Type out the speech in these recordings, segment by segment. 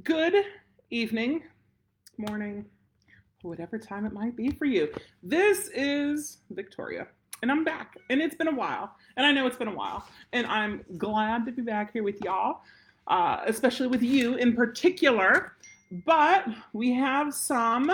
Good evening, morning, whatever time it might be for you. This is Victoria, and I'm back. And it's been a while, and I know it's been a while, and I'm glad to be back here with y'all, uh, especially with you in particular. But we have some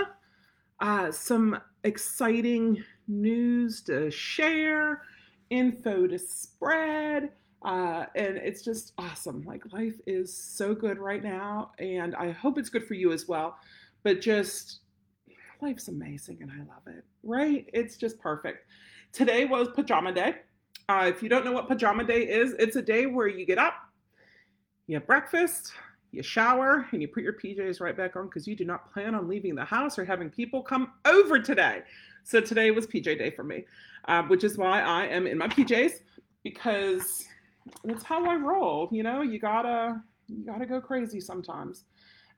uh, some exciting news to share, info to spread uh, and it's just awesome. Like life is so good right now, and I hope it's good for you as well. But just life's amazing, and I love it. Right? It's just perfect. Today was pajama day. Uh, if you don't know what pajama day is, it's a day where you get up, you have breakfast, you shower, and you put your PJs right back on because you do not plan on leaving the house or having people come over today. So today was PJ day for me, uh, which is why I am in my PJs because that's how I roll. You know, you gotta you gotta go crazy sometimes,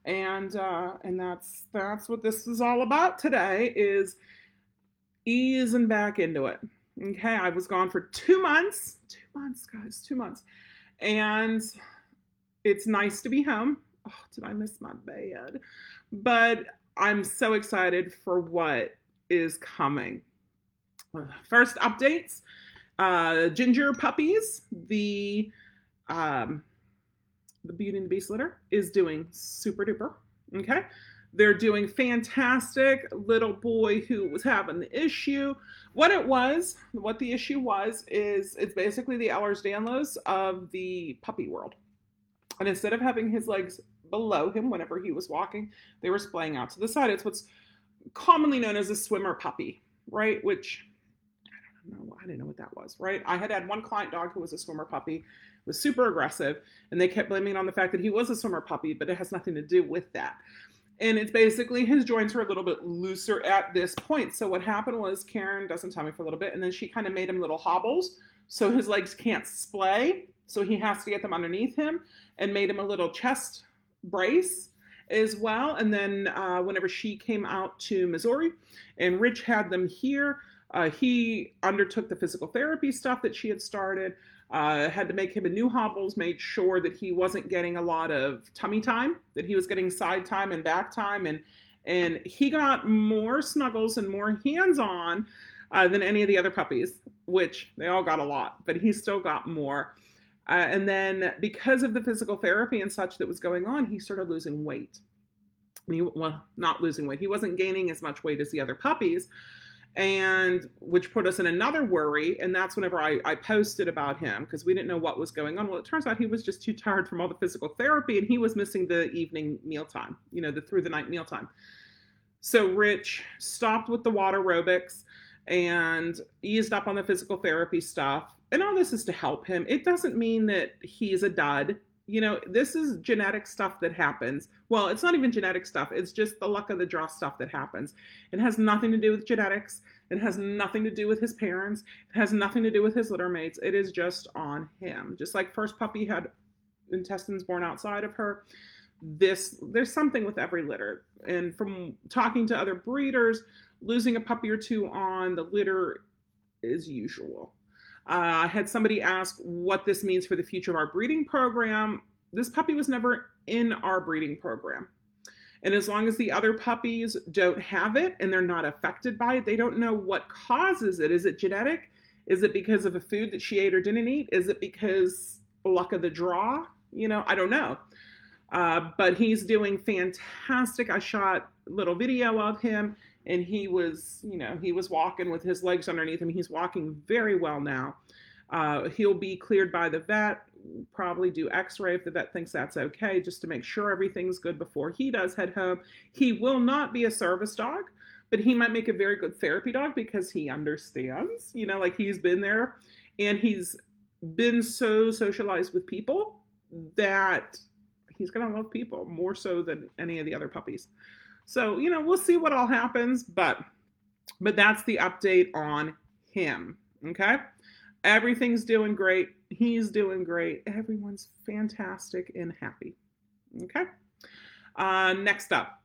and uh, and that's that's what this is all about today is easing back into it. Okay, I was gone for two months, two months, guys, two months, and it's nice to be home. Oh, did I miss my bed? But I'm so excited for what is coming. First updates uh, ginger puppies, the um, the Beauty and the Beast litter is doing super duper. Okay, they're doing fantastic. Little boy who was having the issue. What it was, what the issue was, is it's basically the Ehlers-Danlos of the puppy world. And instead of having his legs below him whenever he was walking, they were splaying out to the side. It's what's commonly known as a swimmer puppy, right? Which didn't know what that was, right? I had had one client dog who was a swimmer puppy, was super aggressive, and they kept blaming on the fact that he was a swimmer puppy, but it has nothing to do with that. And it's basically his joints are a little bit looser at this point. So what happened was Karen doesn't tell me for a little bit, and then she kind of made him little hobbles, so his legs can't splay. So he has to get them underneath him, and made him a little chest brace as well. And then uh, whenever she came out to Missouri, and Rich had them here, uh, he undertook the physical therapy stuff that she had started, uh, had to make him a new hobbles, made sure that he wasn't getting a lot of tummy time, that he was getting side time and back time, and and he got more snuggles and more hands-on uh, than any of the other puppies, which they all got a lot, but he still got more. Uh, and then because of the physical therapy and such that was going on, he started losing weight. He, well, not losing weight. He wasn't gaining as much weight as the other puppies, and which put us in another worry and that's whenever i, I posted about him because we didn't know what was going on. Well it turns out he was just too tired from all the physical therapy and he was missing the evening mealtime you know the through the night mealtime. So rich stopped with the water aerobics and eased up on the physical therapy stuff. And all this is to help him. It doesn't mean that he's a dud you know, this is genetic stuff that happens. Well, it's not even genetic stuff. It's just the luck of the draw stuff that happens. It has nothing to do with genetics. It has nothing to do with his parents. It has nothing to do with his litter mates. It is just on him. Just like first puppy had intestines born outside of her. This there's something with every litter. And from talking to other breeders, losing a puppy or two on the litter is usual. Uh, I had somebody ask what this means for the future of our breeding program. This puppy was never in our breeding program. And as long as the other puppies don't have it and they're not affected by it, they don't know what causes it. Is it genetic? Is it because of a food that she ate or didn't eat? Is it because luck of the draw? You know, I don't know. Uh, but he's doing fantastic. I shot a little video of him and he was, you know, he was walking with his legs underneath him. He's walking very well now. Uh, he'll be cleared by the vet, probably do x-ray if the vet thinks that's okay, just to make sure everything's good before he does head home. He will not be a service dog, but he might make a very good therapy dog because he understands, you know, like he's been there and he's been so socialized with people that he's going to love people more so than any of the other puppies. So, you know, we'll see what all happens, but but that's the update on him. Okay? Everything's doing great. He's doing great. Everyone's fantastic and happy. Okay? Uh, next up,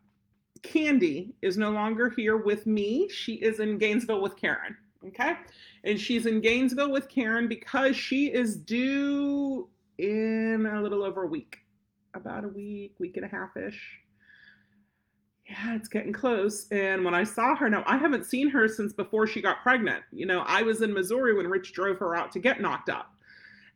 Candy is no longer here with me. She is in Gainesville with Karen. Okay? And she's in Gainesville with Karen because she is due in a little over a week. about a week, week and a half ish. Yeah, it's getting close. And when I saw her, now I haven't seen her since before she got pregnant. You know, I was in Missouri when Rich drove her out to get knocked up.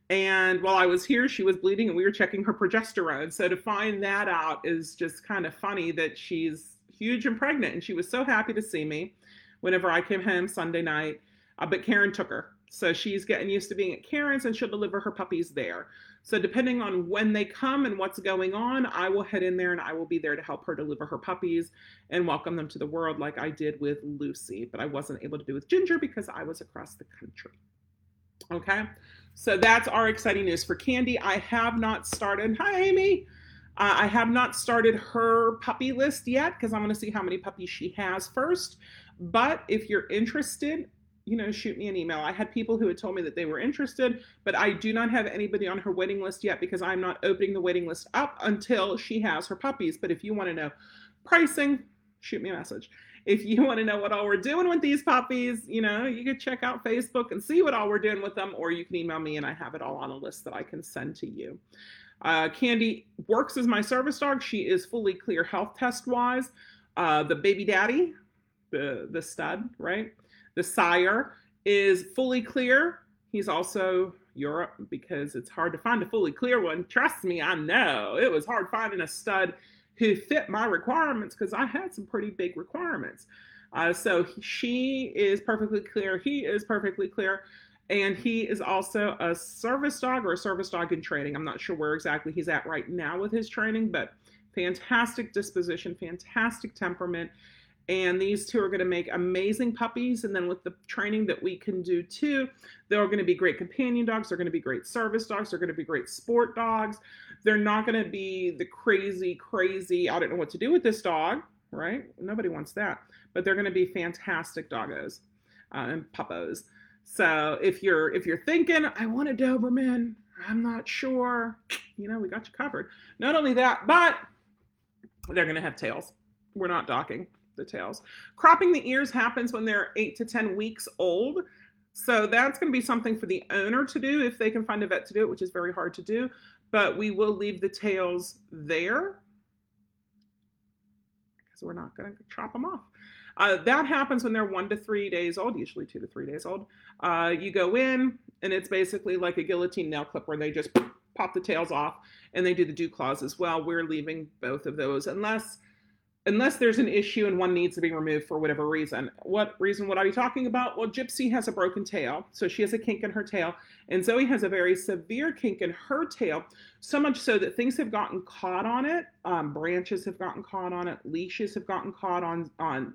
And while I was here, she was bleeding and we were checking her progesterone. So to find that out is just kind of funny that she's huge and pregnant. And she was so happy to see me whenever I came home Sunday night. Uh, but Karen took her. So she's getting used to being at Karen's and she'll deliver her puppies there. So depending on when they come and what's going on, I will head in there and I will be there to help her deliver her puppies and welcome them to the world like I did with Lucy. But I wasn't able to do with Ginger because I was across the country. Okay. So that's our exciting news for Candy. I have not started. Hi, Amy. Uh, I have not started her puppy list yet because I'm going to see how many puppies she has first. But if you're interested, you know, shoot me an email. I had people who had told me that they were interested, but I do not have anybody on her waiting list yet because I'm not opening the waiting list up until she has her puppies. But if you want to know pricing, shoot me a message. If you want to know what all we're doing with these puppies, you know, you can check out Facebook and see what all we're doing with them, or you can email me and I have it all on a list that I can send to you. Uh, Candy works as my service dog. She is fully clear health test wise. Uh, the baby daddy, the the stud, right? The sire is fully clear. He's also Europe because it's hard to find a fully clear one. Trust me, I know. It was hard finding a stud who fit my requirements because I had some pretty big requirements. Uh, so she is perfectly clear. He is perfectly clear. And he is also a service dog or a service dog in training. I'm not sure where exactly he's at right now with his training, but fantastic disposition, fantastic temperament. And these two are going to make amazing puppies. And then with the training that we can do too, they're going to be great companion dogs. They're going to be great service dogs. They're going to be great sport dogs. They're not going to be the crazy, crazy, I don't know what to do with this dog, right? Nobody wants that. But they're going to be fantastic doggos uh, and puppos. So if you're if you're thinking I want a Doberman, I'm not sure, you know, we got you covered. Not only that, but they're going to have tails. We're not docking the tails. Cropping the ears happens when they're eight to 10 weeks old. So that's going to be something for the owner to do if they can find a vet to do it, which is very hard to do. But we will leave the tails there because we're not going to chop them off. Uh, that happens when they're one to three days old, usually two to three days old. Uh, you go in, and it's basically like a guillotine nail clip where they just pop the tails off, and they do the dew claws as well. We're leaving both of those unless unless there's an issue and one needs to be removed for whatever reason. What reason would I be talking about? Well, Gypsy has a broken tail, so she has a kink in her tail, and Zoe has a very severe kink in her tail, so much so that things have gotten caught on it. Um, branches have gotten caught on it, leashes have gotten caught on on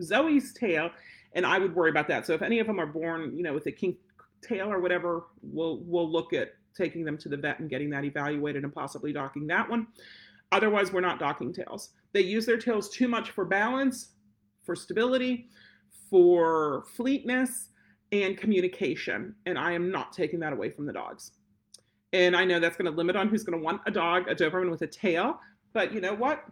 Zoe's tail, and I would worry about that. So if any of them are born, you know, with a kink tail or whatever, we'll we'll look at taking them to the vet and getting that evaluated and possibly docking that one. Otherwise, we're not docking tails. They use their tails too much for balance, for stability, for fleetness, and communication. And I am not taking that away from the dogs. And I know that's going to limit on who's going to want a dog, a Doberman with a tail. But you know what?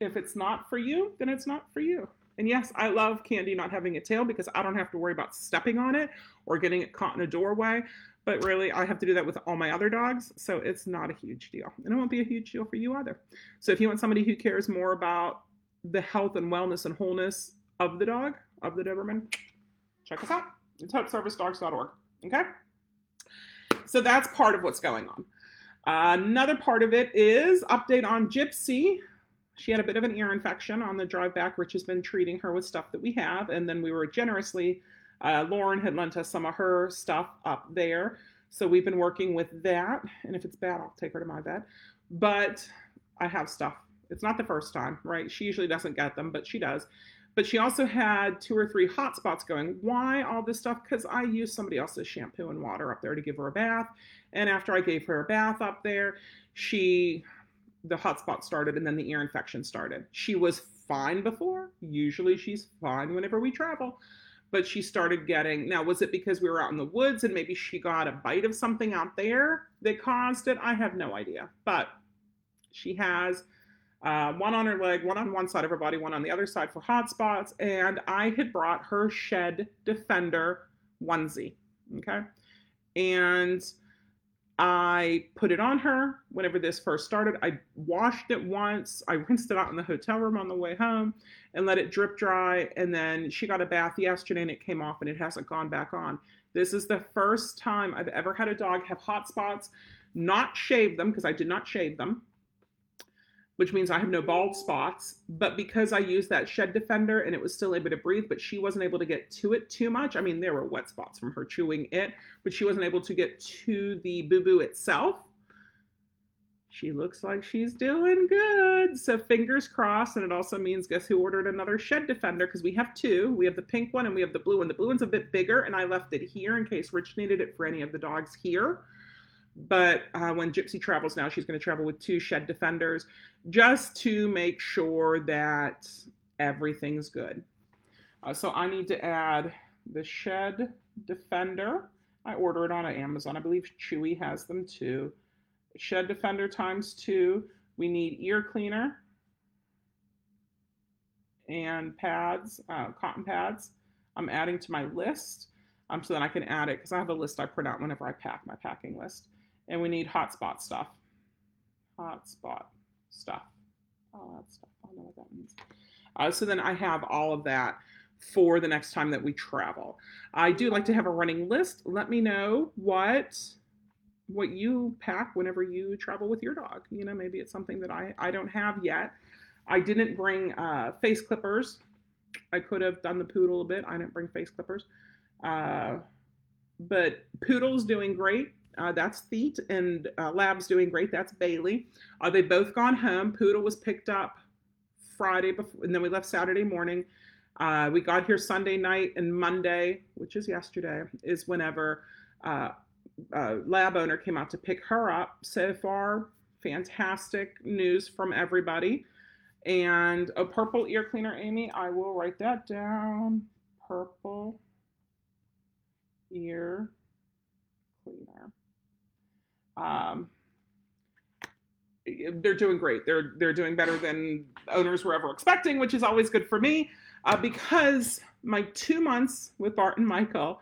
If it's not for you, then it's not for you. And yes, I love Candy not having a tail because I don't have to worry about stepping on it or getting it caught in a doorway. But really, I have to do that with all my other dogs, so it's not a huge deal. And it won't be a huge deal for you either. So if you want somebody who cares more about the health and wellness and wholeness of the dog, of the Doberman, check us out. It's hopeservicedogs.org. Okay? So that's part of what's going on. Another part of it is update on Gypsy. She had a bit of an ear infection on the drive back. Rich has been treating her with stuff that we have, and then we were generously uh, Lauren had lent us some of her stuff up there. So we've been working with that. And if it's bad, I'll take her to my vet. But I have stuff. It's not the first time, right? She usually doesn't get them, but she does. But she also had two or three hot spots going. Why all this stuff? Because I used somebody else's shampoo and water up there to give her a bath. And after I gave her a bath up there, she, the hot spot started and then the ear infection started. She was fine before. Usually she's fine whenever we travel but she started getting now was it because we were out in the woods and maybe she got a bite of something out there that caused it? I have no idea but she has uh, one on her leg one on one side of her body one on the other side for hot spots and i had brought her shed defender onesie okay? And I put it on her whenever this first started. I washed it once. I rinsed it out in the hotel room on the way home and let it drip dry. And then she got a bath yesterday and it came off and it hasn't gone back on. This is the first time I've ever had a dog have hot spots, not shave them because I did not shave them, which means I have no bald spots. But because I used that shed defender and it was still able to breathe, but she wasn't able to get to it too much. I mean, there were wet spots from her chewing it, but she wasn't able to get to the boo boo itself. She looks like she's doing good. So fingers crossed. And it also means guess who ordered another shed defender? Because we have two. We have the pink one and we have the blue one. The blue one's a bit bigger, and I left it here in case Rich needed it for any of the dogs here. But uh, when Gypsy travels now, she's going to travel with two shed defenders just to make sure that everything's good. Uh, so I need to add the shed defender. I order it on Amazon. I believe Chewy has them too. Shed defender times two. We need ear cleaner and pads, uh, cotton pads. I'm adding to my list um, so then I can add it because I have a list I print out whenever I pack my packing list. And we need hotspot stuff. Hotspot stuff. All that stuff. I don't know what that means. Uh, so then I have all of that for the next time that we travel. I do like to have a running list. Let me know what what you pack whenever you travel with your dog. You know, maybe it's something that I, I don't have yet. I didn't bring uh, face clippers. I could have done the poodle a bit. I didn't bring face clippers. Uh, but poodle's doing great. Uh, that's Theet, and uh, Lab's doing great. That's Bailey. Uh, they both gone home. Poodle was picked up Friday, before, and then we left Saturday morning. Uh, we got here Sunday night, and Monday, which is yesterday, is whenever uh, uh, lab owner came out to pick her up. So far, fantastic news from everybody. And a purple ear cleaner, Amy. I will write that down. Purple ear cleaner. Um, they're doing great. They're they're doing better than owners were ever expecting, which is always good for me. Uh, because my two months with Bart and Michael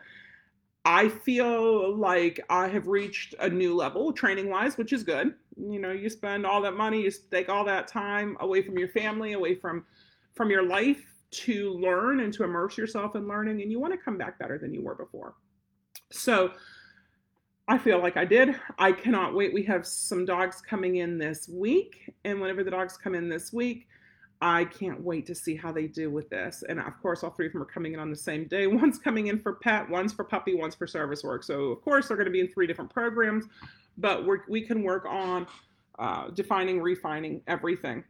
I feel like I have reached a new level training wise, which is good. You know, you spend all that money, you take all that time away from your family, away from from your life to learn and to immerse yourself in learning and you want to come back better than you were before. So I feel like I did. I cannot wait. We have some dogs coming in this week and whenever the dogs come in this week, I can't wait to see how they do with this. And of course, all three of them are coming in on the same day. One's coming in for pet, one's for puppy, one's for service work. So, of course, they're going to be in three different programs, but we can work on uh, defining, refining everything.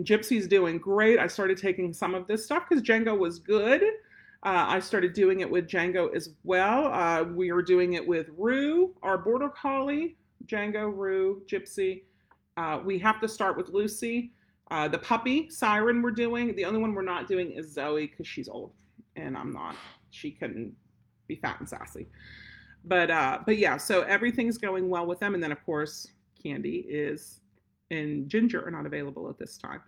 Gypsy's doing great. I started taking some of this stuff because Django was good. Uh, I started doing it with Django as well. Uh, we are doing it with Rue, our border collie, Django, Rue, Gypsy. Uh, we have to start with Lucy uh, the puppy siren we're doing. The only one we're not doing is Zoe because she's old and I'm not. She couldn't be fat and sassy. But uh, but yeah, so everything's going well with them. And then of course, Candy is and Ginger are not available at this time,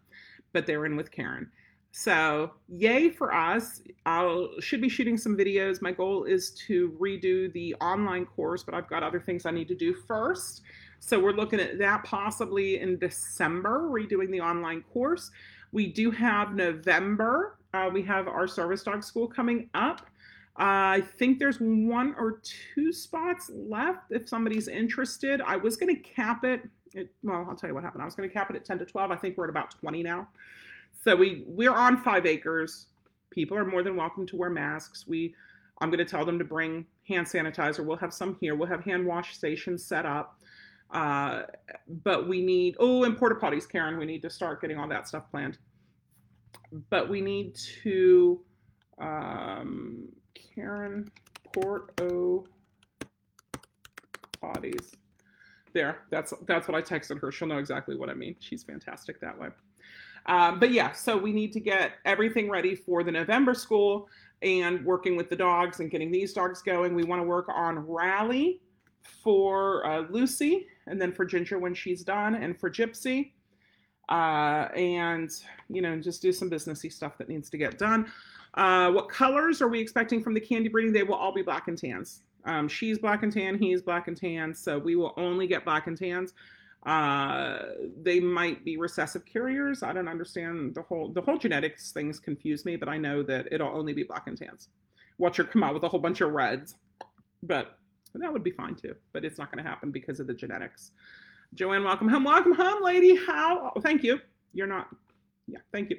but they're in with Karen. So yay for us. I should be shooting some videos. My goal is to redo the online course, but I've got other things I need to do first. So we're looking at that possibly in December, redoing the online course. We do have November. Uh, we have our service dog school coming up. Uh, I think there's one or two spots left if somebody's interested. I was going to cap it, it. Well, I'll tell you what happened. I was going to cap it at 10 to 12. I think we're at about 20 now. So we we're on five acres. People are more than welcome to wear masks. We I'm going to tell them to bring hand sanitizer. We'll have some here. We'll have hand wash stations set up. Uh, but we need, oh, and porta potties, Karen, we need to start getting all that stuff planned. But we need to, um, Karen, porta potties. There, that's that's what I texted her. She'll know exactly what I mean. She's fantastic that way. Um, but yeah, so we need to get everything ready for the November school and working with the dogs and getting these dogs going. We want to work on Rally for uh, Lucy, and then for Ginger when she's done, and for Gypsy. Uh, and you know, just do some businessy stuff that needs to get done. Uh, what colors are we expecting from the candy breeding? They will all be black and tans. Um, she's black and tan, he's black and tan, so we will only get black and tans. Uh, they might be recessive carriers. I don't understand the whole the whole genetics things confuse me, but I know that it'll only be black and tans. Watch her come out with a whole bunch of reds, but that would be fine too. But it's not going to happen because of the genetics. Joanne, welcome home. Welcome home, lady. How? Thank you. You're not. Yeah, thank you.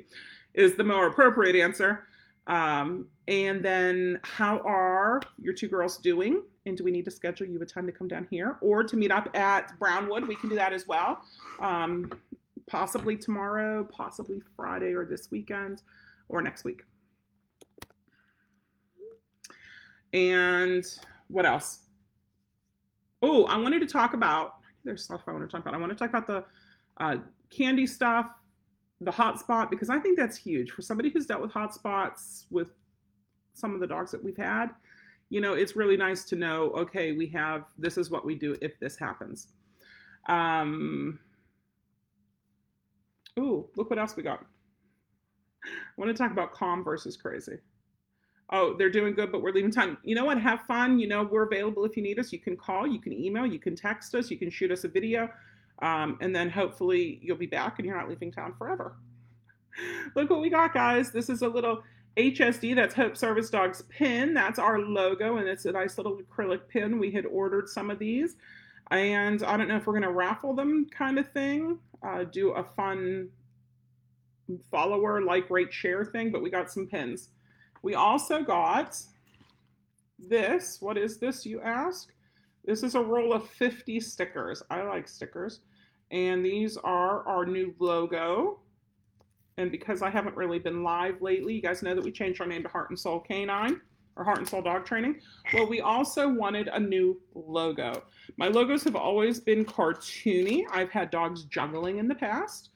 Is the more appropriate answer. Um, and then, how are your two girls doing? And do we need to schedule you a time to come down here or to meet up at Brownwood? We can do that as well. Um, possibly tomorrow, possibly Friday or this weekend or next week. And what else? Oh, I wanted to talk about. There's stuff I want to talk about. I want to talk about the uh, candy stuff, the hotspot because I think that's huge for somebody who's dealt with hotspots with some of the dogs that we've had. You know, it's really nice to know. Okay, we have this is what we do if this happens. Um, ooh, look what else we got. I want to talk about calm versus crazy. Oh, they're doing good, but we're leaving time. You know what? Have fun. You know, we're available if you need us. You can call, you can email, you can text us, you can shoot us a video. Um, and then hopefully you'll be back and you're not leaving town forever. Look what we got, guys. This is a little HSD, that's Hope Service Dogs pin. That's our logo, and it's a nice little acrylic pin. We had ordered some of these, and I don't know if we're going to raffle them kind of thing, uh, do a fun follower, like, rate, share thing, but we got some pins. We also got this. What is this, you ask? This is a roll of 50 stickers. I like stickers. And these are our new logo. And because I haven't really been live lately, you guys know that we changed our name to Heart and Soul Canine or Heart and Soul Dog Training. Well, we also wanted a new logo. My logos have always been cartoony. I've had dogs juggling in the past.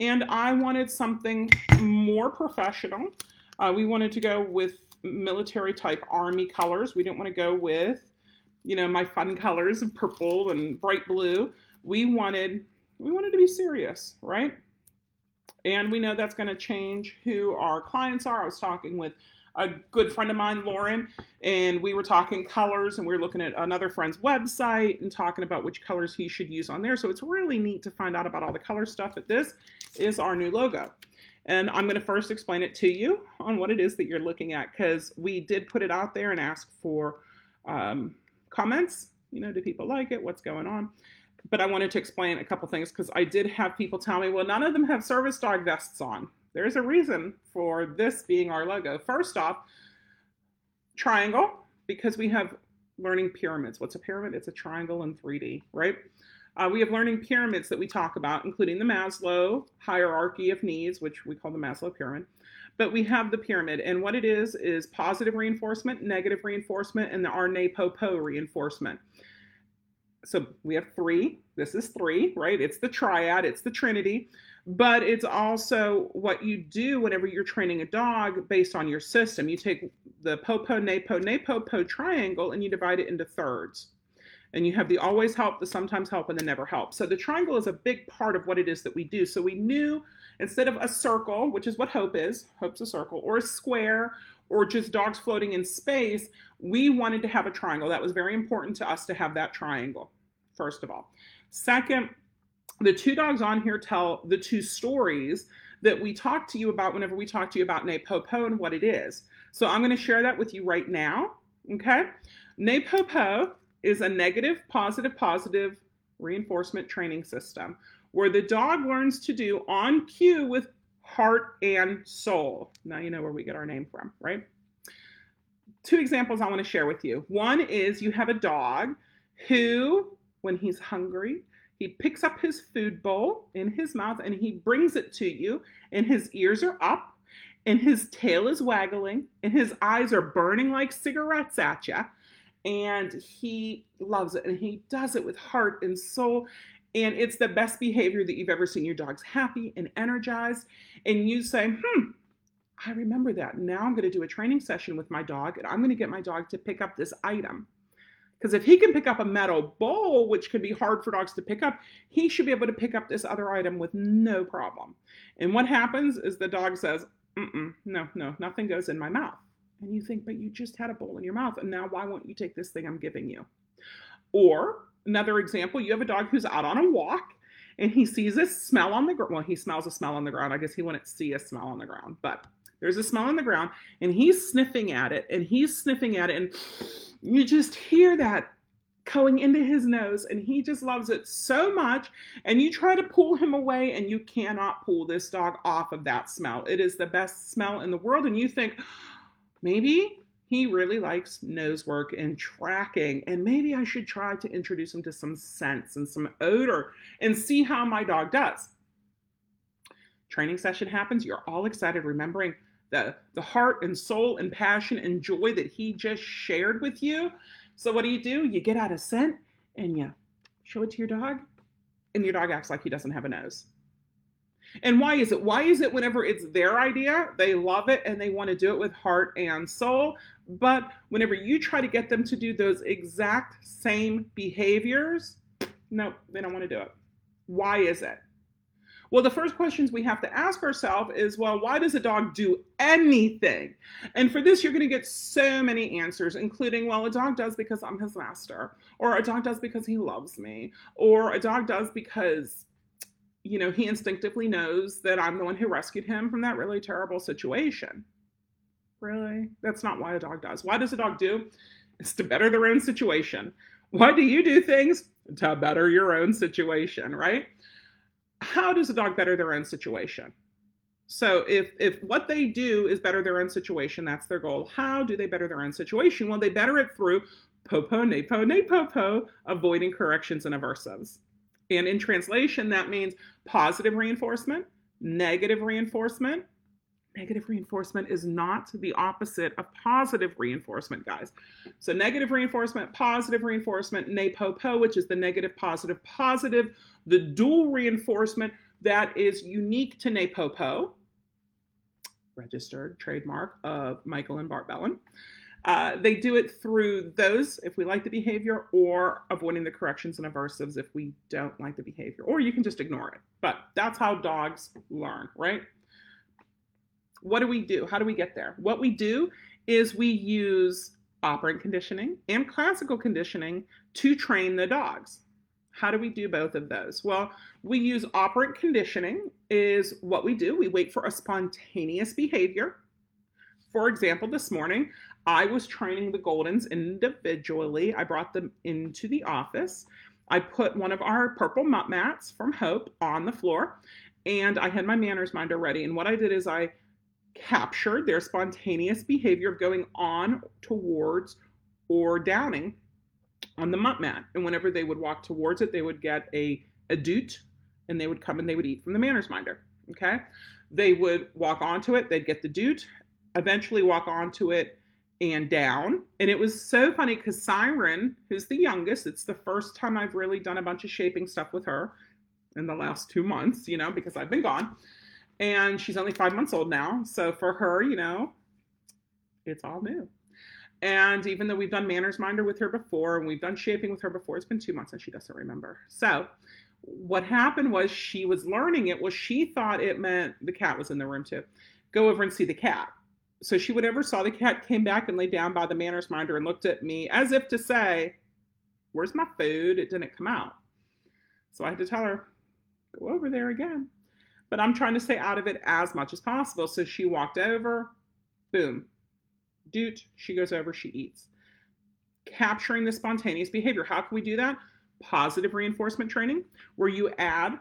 And I wanted something more professional. Uh, we wanted to go with military type army colors. We didn't want to go with you know, my fun colors of purple and bright blue. We wanted we wanted to be serious, right? And we know that's going to change who our clients are. I was talking with a good friend of mine, Lauren, and we were talking colors and we were looking at another friend's website and talking about which colors he should use on there. So it's really neat to find out about all the color stuff. But this is our new logo. And I'm going to first explain it to you on what it is that you're looking at because we did put it out there and ask for um, comments. You know, do people like it? What's going on? But I wanted to explain a couple things because I did have people tell me, well, none of them have service dog vests on. There's a reason for this being our logo. First off, triangle, because we have learning pyramids. What's a pyramid? It's a triangle in 3D, right? Uh, we have learning pyramids that we talk about, including the Maslow hierarchy of needs, which we call the Maslow pyramid. But we have the pyramid, and what it is is positive reinforcement, negative reinforcement, and the RNA-POPO reinforcement. So we have three. This is three, right? It's the triad, it's the trinity, but it's also what you do whenever you're training a dog based on your system. You take the POPO, NAPO, NAPO, po triangle and you divide it into thirds. And you have the always help, the sometimes help, and the never help. So the triangle is a big part of what it is that we do. So we knew Instead of a circle, which is what hope is, hope's a circle, or a square, or just dogs floating in space, we wanted to have a triangle. That was very important to us to have that triangle, first of all. Second, the two dogs on here tell the two stories that we talk to you about whenever we talk to you about NAPOPO and what it is. So I'm going to share that with you right now. Okay. NAPOPO is a negative, positive, positive reinforcement training system where the dog learns to do on cue with heart and soul. Now you know where we get our name from, right? Two examples I want to share with you. One is you have a dog who, when he's hungry, he picks up his food bowl in his mouth and he brings it to you, and his ears are up, and his tail is waggling, and his eyes are burning like cigarettes at you. And he loves it, and he does it with heart and soul. And it's the best behavior that you've ever seen your dog's happy and energized. And you say, hmm, I remember that. Now I'm going to do a training session with my dog and I'm going to get my dog to pick up this item. Because if he can pick up a metal bowl, which can be hard for dogs to pick up, he should be able to pick up this other item with no problem. And what happens is the dog says, Mm-mm, no, no, nothing goes in my mouth. And you think, but you just had a bowl in your mouth. And now why won't you take this thing I'm giving you? Or another example, you have a dog who's out on a walk and he sees a smell on the ground. Well, he smells a smell on the ground. I guess he wouldn't see a smell on the ground, but there's a smell on the ground and he's sniffing at it and he's sniffing at it. And you just hear that going into his nose and he just loves it so much and you try to pull him away and you cannot pull this dog off of that smell it is the best smell in the world and you think maybe he really likes nose work and tracking and maybe i should try to introduce him to some scents and some odor and see how my dog does training session happens you're all excited remembering the the heart and soul and passion and joy that he just shared with you so what do you do? You get out a scent and you show it to your dog, and your dog acts like he doesn't have a nose. And why is it? Why is it whenever it's their idea, they love it and they want to do it with heart and soul? But whenever you try to get them to do those exact same behaviors, no, they don't want to do it. Why is it? Well, the first questions we have to ask ourselves is well, why does a dog do anything? And for this, you're going to get so many answers, including, well, a dog does because I'm his master, or a dog does because he loves me, or a dog does because you know, he instinctively knows that I'm the one who rescued him from that really terrible situation. Really? That's not why a dog does. Why does a dog do? It's to better their own situation. Why do you do things? To better your own situation, right? How does a dog better their own situation? So if if what they do is better their own situation, that's their goal. How do they better their own situation? Well, they better it through popo, napo, napopo, avoiding corrections and aversives. And in translation, that means positive reinforcement, negative reinforcement. Negative reinforcement is not the opposite of positive reinforcement, guys. So negative reinforcement, positive reinforcement, napopo, which is the negative, positive, positive the dual reinforcement that is unique to Napopo, registered trademark of Michael and Bart Bellon. Uh, they do it through those if we like the behavior, or avoiding the corrections and aversives if we don't like the behavior, or you can just ignore it. But that's how dogs learn, right? What do we do? How do we get there? What we do is we use operant conditioning and classical conditioning to train the dogs. How do we do both of those? Well, we use operant conditioning is what we do. We wait for a spontaneous behavior. For example, this morning, I was training the Goldens individually. I brought them into the office. I put one of our purple mats from Hope on the floor, and I had my manners minder ready. And what I did is I captured their spontaneous behavior of going on towards or downing on the mutt mat. And whenever they would walk towards it, they would get a, a doot and they would come and they would eat from the manners minder. Okay. They would walk onto it, they'd get the doot, eventually walk onto it and down. And it was so funny because Siren, who's the youngest, it's the first time I've really done a bunch of shaping stuff with her in the last two months, you know, because I've been gone. And she's only five months old now. So for her, you know, it's all new. And even though we've done Manners Minder with her before and we've done shaping with her before, it's been two months and she doesn't remember. So what happened was she was learning it was she thought it meant the cat was in the room too. Go over and see the cat. So she whenever saw the cat came back and lay down by the manners minder and looked at me as if to say, Where's my food? It didn't come out. So I had to tell her, go over there again. But I'm trying to stay out of it as much as possible. So she walked over, boom, doot, she goes over, she eats. Capturing the spontaneous behavior. How can we do that? Positive reinforcement training, where you add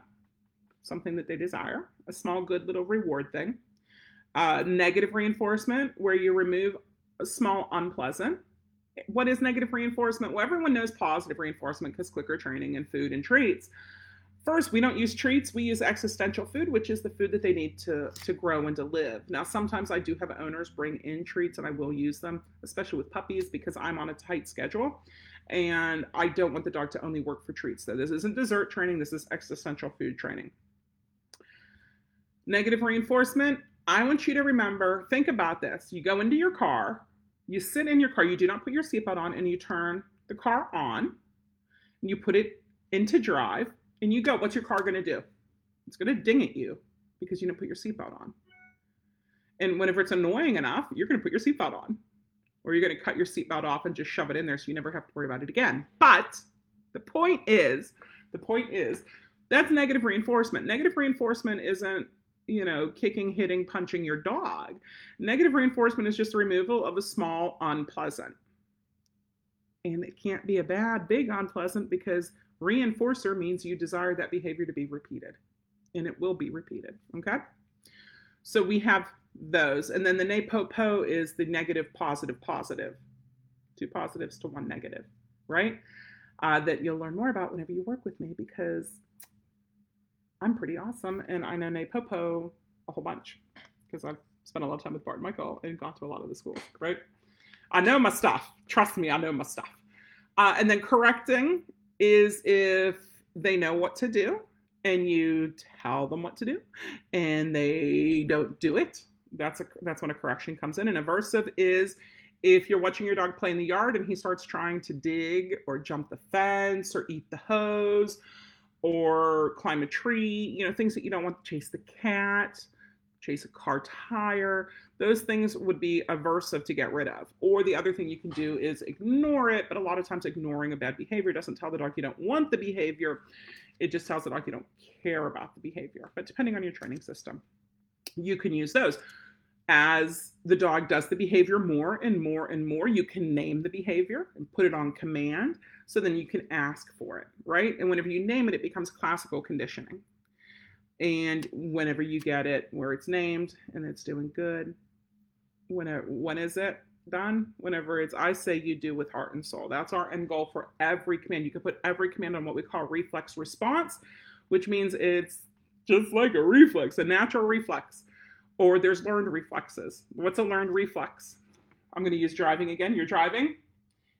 something that they desire, a small, good little reward thing. Uh, negative reinforcement, where you remove a small, unpleasant. What is negative reinforcement? Well, everyone knows positive reinforcement because clicker training and food and treats. First, we don't use treats. We use existential food, which is the food that they need to, to grow and to live. Now, sometimes I do have owners bring in treats and I will use them, especially with puppies, because I'm on a tight schedule. And I don't want the dog to only work for treats. So, this isn't dessert training, this is existential food training. Negative reinforcement. I want you to remember think about this. You go into your car, you sit in your car, you do not put your seatbelt on, and you turn the car on, and you put it into drive and you go, what's your car going to do? It's going to ding at you because you didn't put your seatbelt on. And whenever it's annoying enough, you're going to put your seatbelt on or you're going to cut your seatbelt off and just shove it in there so you never have to worry about it again. But the point is, the point is, that's negative reinforcement. Negative reinforcement isn't, you know, kicking, hitting, punching your dog. Negative reinforcement is just the removal of a small unpleasant. And it can't be a bad, big unpleasant because reinforcer means you desire that behavior to be repeated. And it will be repeated. Okay? So we have those. And then the ne po po is the negative, positive, positive. Two positives to one negative, right? Uh, that you'll learn more about whenever you work with me because I'm pretty awesome and I know ne po po a whole bunch because I've spent a lot of time with Bart and Michael and gone to a lot of the schools, right? I know my stuff. Trust me, I know my stuff. Uh, and then correcting is if they know what to do and you tell them what to do and they don't do it that's a that's when a correction comes in. And aversive is if you're watching your dog play in the yard and he starts trying to dig or jump the fence or eat the hose or climb a tree, you know, things that you don't want to chase the cat, chase a car tire, those things would be aversive to get rid of. Or the other thing you can do is ignore it, but a lot of times ignoring a bad behavior doesn't tell the dog you don't want the behavior. It just tells the dog you don't care about the behavior. But depending on your training system, you can use those as the dog does the behavior more and more and more, you can name the behavior and put it on command. So then you can ask for it, right? And whenever you name it, it becomes classical conditioning. And whenever you get it where it's named and it's doing good, whenever when is it done? Whenever it's I say you do with heart and soul. That's our end goal for every command. You can put every command on what we call reflex response, which means it's just like a reflex, a natural reflex or there's learned reflexes. What's a learned reflex? I'm going to use driving again. You're driving,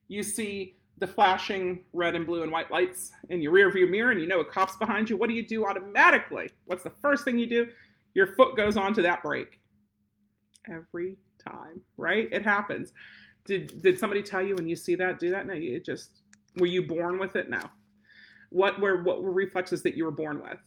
you see the flashing red and blue and white lights in your rear view mirror, and you know a cop's behind you. What do you do automatically? What's the first thing you do? Your foot goes onto that brake. Every time, right? It happens. Did did somebody tell you when you see that do that? No, it just were you born with it? No. What were what were reflexes that you were born with?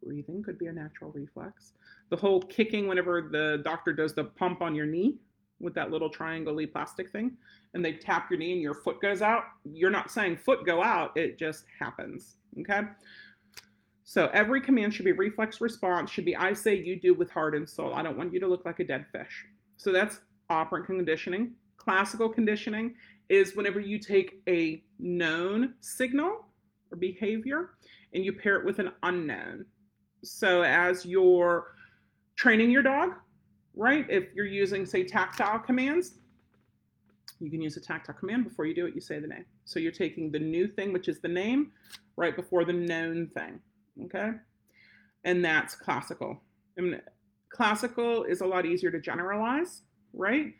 Breathing could be a natural reflex the whole kicking whenever the doctor does the pump on your knee with that little triangle plastic thing and they tap your knee and your foot goes out you're not saying foot go out it just happens okay? So every command should be reflex response should be i say you do with heart and soul. I don't want you to look like a dead fish. So that's operant conditioning. Classical conditioning is whenever you take a known signal or behavior and you pair it with an unknown. So as you're training your dog, right? If you're using, say, tactile commands, you can use a tactile command before you do it, you say the name. So you're taking the new thing, which is the name, right before the known thing, okay? And that's classical. I mean, classical is a lot easier to generalize, right?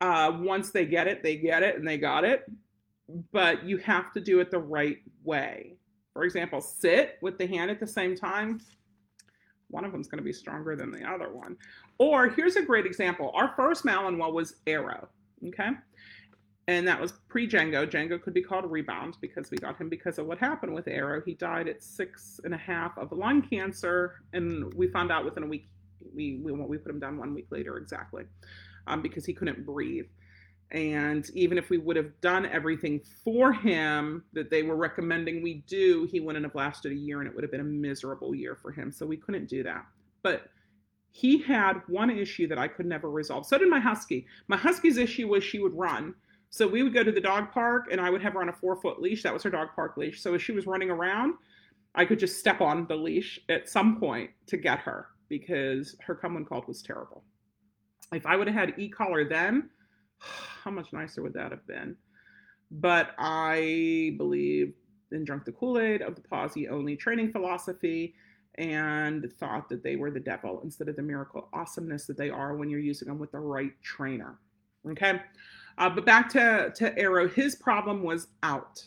Uh, once they get it, they get it and they got it, but you have to do it the right way. For example, sit with the hand at the same time, one of them is going to be stronger than the other one. Or here's a great example. Our first Malinois was Arrow, okay? And that was pre Django. Django could be called rebound because we got him because of what happened with Arrow. He died at six and a half of lung cancer, and we found out within a week. We we, we put him down one week later exactly, um, because he couldn't breathe. And even if we would have done everything for him that they were recommending we do, he wouldn't have lasted a year and it would have been a miserable year for him. So we couldn't do that. But he had one issue that I could never resolve. So did my husky. My husky's issue was she would run. So we would go to the dog park and I would have her on a four foot leash. That was her dog park leash. So as she was running around, I could just step on the leash at some point to get her because her come when called was terrible. If I would have had e collar then, how much nicer would that have been? But I believe in drunk the Kool Aid of the posse only training philosophy and thought that they were the devil instead of the miracle awesomeness that they are when you're using them with the right trainer. Okay. Uh, but back to, to Arrow, his problem was out.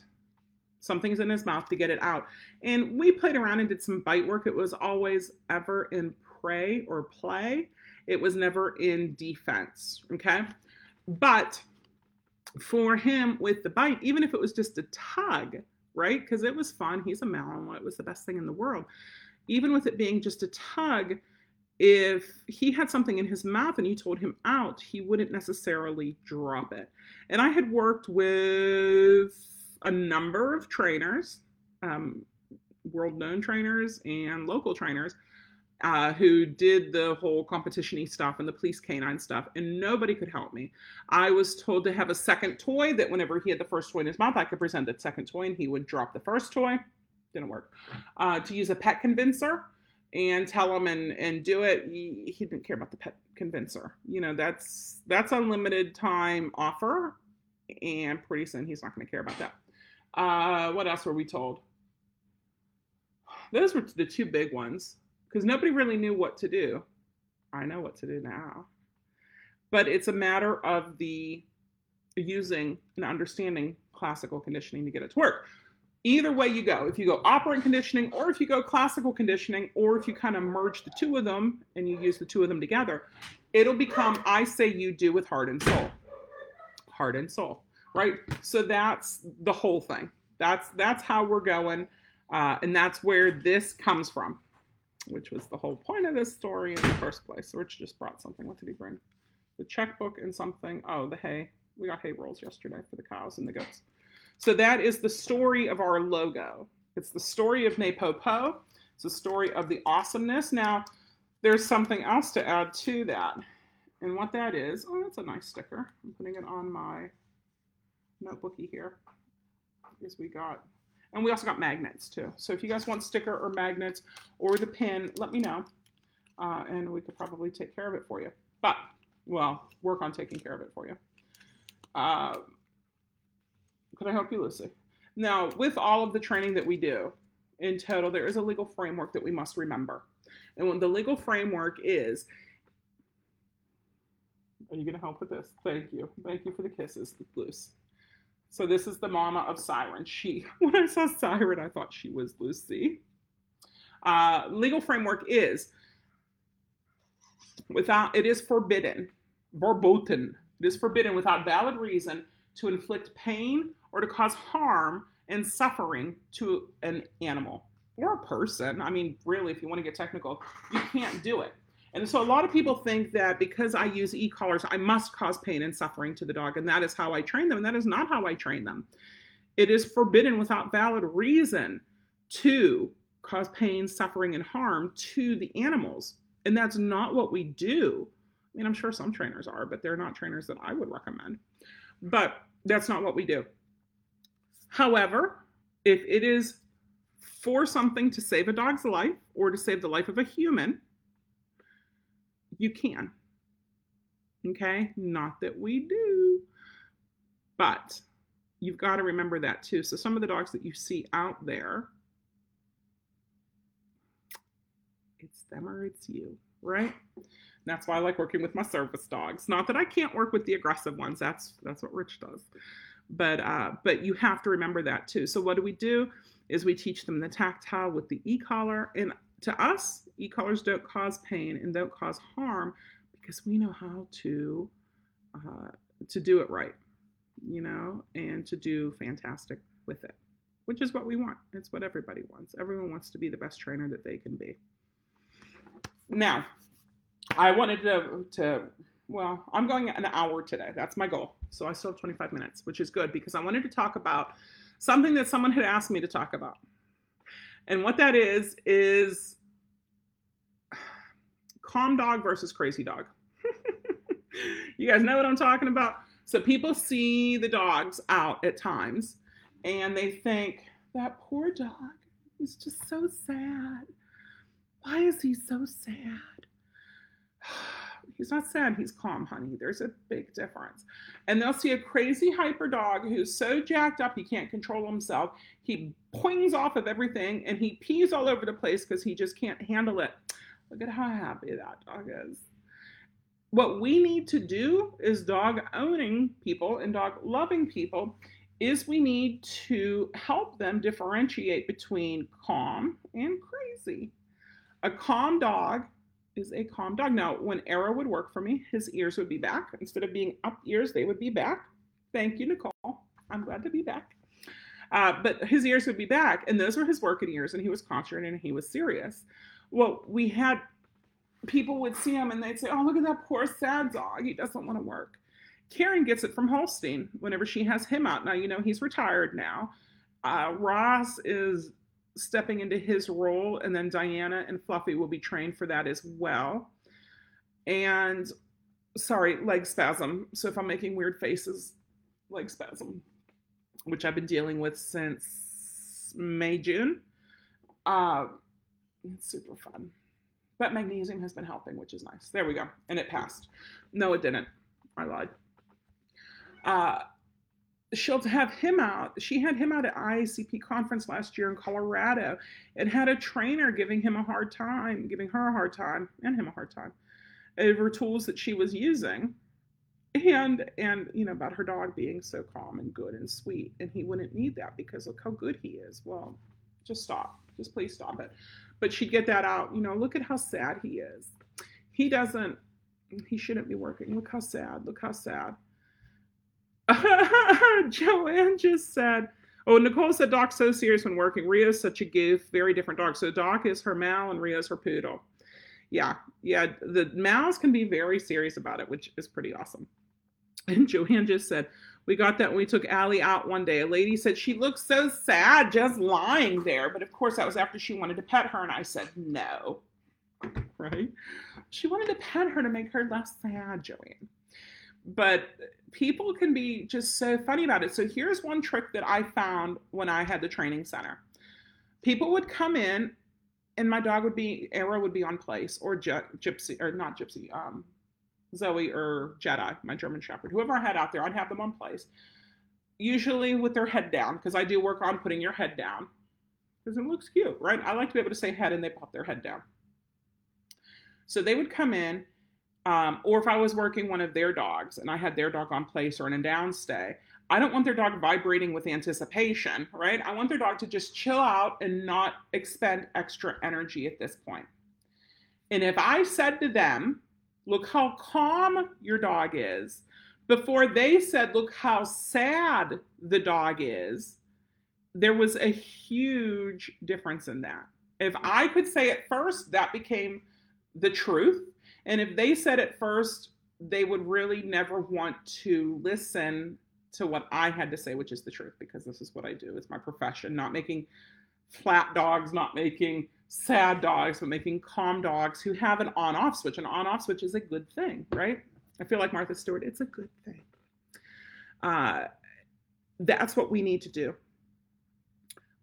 Something's in his mouth to get it out. And we played around and did some bite work. It was always ever in prey or play, it was never in defense. Okay. But for him with the bite, even if it was just a tug, right? Because it was fun. He's a Malinois. It was the best thing in the world. Even with it being just a tug, if he had something in his mouth and you told him out, he wouldn't necessarily drop it. And I had worked with a number of trainers, um, world known trainers and local trainers, uh, who did the whole competition stuff and the police canine stuff, and nobody could help me. I was told to have a second toy that whenever he had the first toy in his mouth, I could present that second toy and he would drop the first toy. Didn't work. Uh, to use a pet convincer and tell him and and do it he, he, didn't care about the pet convincer you know that's that's unlimited time offer and pretty soon he's not going to care about that uh what else were we told those were the two big ones because nobody really knew what to do. I know what to do now. But it's a matter of the using and understanding classical conditioning to get it to work. Either way you go if you go operant conditioning or if you go classical conditioning or if you kind of merge the two of them and you use the two of them together it'll become i say you do with heart and soul. Heart and soul right? So that's the whole thing. That's that's how we're going uh, and that's where this comes from which was the whole point of this story in the first place rich just brought something what did he bring the checkbook and something oh the hay we got hay rolls yesterday for the cows and the goats so that is the story of our logo. It's the story of Nepopo. It's the story of the awesomeness. Now, there's something else to add to that. And what that is, oh, that's a nice sticker. I'm putting it on my notebooky here. Is we got, and we also got magnets too. So if you guys want sticker or magnets or the pin, let me know. Uh, and we could probably take care of it for you. But, well, work on taking care of it for you. Uh, could I help you, Lucy? Now, with all of the training that we do in total, there is a legal framework that we must remember. And the legal framework is, are you going to help with this? Thank you. Thank you for the kisses, Luce. So this is the mama of Siren. She, when I saw Siren, I thought she was Lucy. Uh, legal framework is without it is forbidden, verboten. It is forbidden without valid reason to inflict pain or to cause harm and suffering to an animal or a person. I mean, really, if you want to get technical, you can't do it. And so a lot of people think that because I use e collars, I must cause pain and suffering to the dog, and that is how I train them. And that is not how I train them. It is forbidden without valid reason to cause pain, suffering, and harm to the animals. And that's not what we do. I mean, I'm sure some trainers are, but they're not trainers that I would recommend. But that's not what we do. However, if it is for something to save a dog's life or to save the life of a human, you can. Okay? Not that we do, but you've got to remember that too. So, some of the dogs that you see out there, it's them or it's you, right? That's why I like working with my service dogs. Not that I can't work with the aggressive ones. That's that's what Rich does but uh, but you have to remember that too. So what do we do? Is we teach them the tactile with the e-collar, and to us, e-collars don't cause pain and don't cause harm because we know how to uh, to do it right, you know, and to do fantastic with it, which is what we want. It's what everybody wants. Everyone wants to be the best trainer that they can be. Now, I wanted to to well, I'm going an hour today. That's my goal. So I still have 25 minutes, which is good because I wanted to talk about something that someone had asked me to talk about. And what that is, is calm dog versus crazy dog. you guys know what I'm talking about? So people see the dogs out at times and they think, that poor dog is just so sad. Why is he so sad? He's not sad, he's calm, honey. There's a big difference. And they'll see a crazy hyper dog who's so jacked up he can't control himself. He poings off of everything and he pees all over the place because he just can't handle it. Look at how happy that dog is. What we need to do is dog owning people and dog loving people is we need to help them differentiate between calm and crazy. A calm dog is a calm dog. Now, when Arrow would work for me, his ears would be back. Instead of being up ears, they would be back. Thank you, Nicole. I'm glad to be back. Uh, but his ears would be back, and those were his working ears, and he was concentrated and he was serious. Well, we had people would see him and they'd say, "Oh, look at that poor sad dog. He doesn't want to work." Karen gets it from Holstein whenever she has him out. Now, you know, he's retired now. Uh, Ross is stepping into his role, and then Diana and Fluffy will be trained for that as well. And sorry, leg spasm. So if I'm making weird faces, leg spasm, which I've been dealing with since May, June. Uh, it's super fun. But magnesium has been helping, which is nice. There we go. And it passed. No, it didn't. I lied. Uh, she'll have him out. She had him out at IACP conference last year in Colorado and had a trainer giving him a hard time, giving her a hard time and him a hard time over tools that she was using and and you know about her dog being so calm and good and sweet and he wouldn't need that because look how good he is well just stop just please stop it. But she'd get that out you know look at how sad he is. He doesn't he shouldn't be working. Look how sad look how sad. Joanne just said oh nicole said doc's so serious when working. Rio's such a goof very different dog. So doc is her mal and rio's her poodle. Yeah yeah the mals can be very serious about it which is pretty awesome. And joanne just said we got that when we took Allie out one day. A lady said she looked so sad just lying there. But of course, that was after she wanted to pet her. And I said, no. Right? She wanted to pet her to make her less sad, Joanne. But people can be just so funny about it. So here's one trick that I found when I had the training center. People would come in and my dog would be Arrow would be on place or Gypsy or not Gypsy, um, Zoe or Jedi, my German Shepherd, whoever I had out there, I'd have them on place. Usually with their head down because I do work on putting your head down because it looks cute, right? I like to be able to say head and they pop their head down. So they would come in, um, or if I was working one of their dogs and I had their dog on place or in a downstay, I don't want their dog vibrating with anticipation, right? I want their dog to just chill out and not expend extra energy at this point. And if I said to them, look how calm your dog is, before they said, look how sad the dog is, there was a huge difference in that. If I could say it first, that became the truth. And if they said it first, they would really never want to listen to what I had to say, which is the truth, because this is what I do. It's my profession, not making flat dogs, not making sad dogs, but making calm dogs who have an on off switch. An on off switch is a good thing, right? I feel like Martha Stewart, it's a good thing. Uh, that's what we need to do.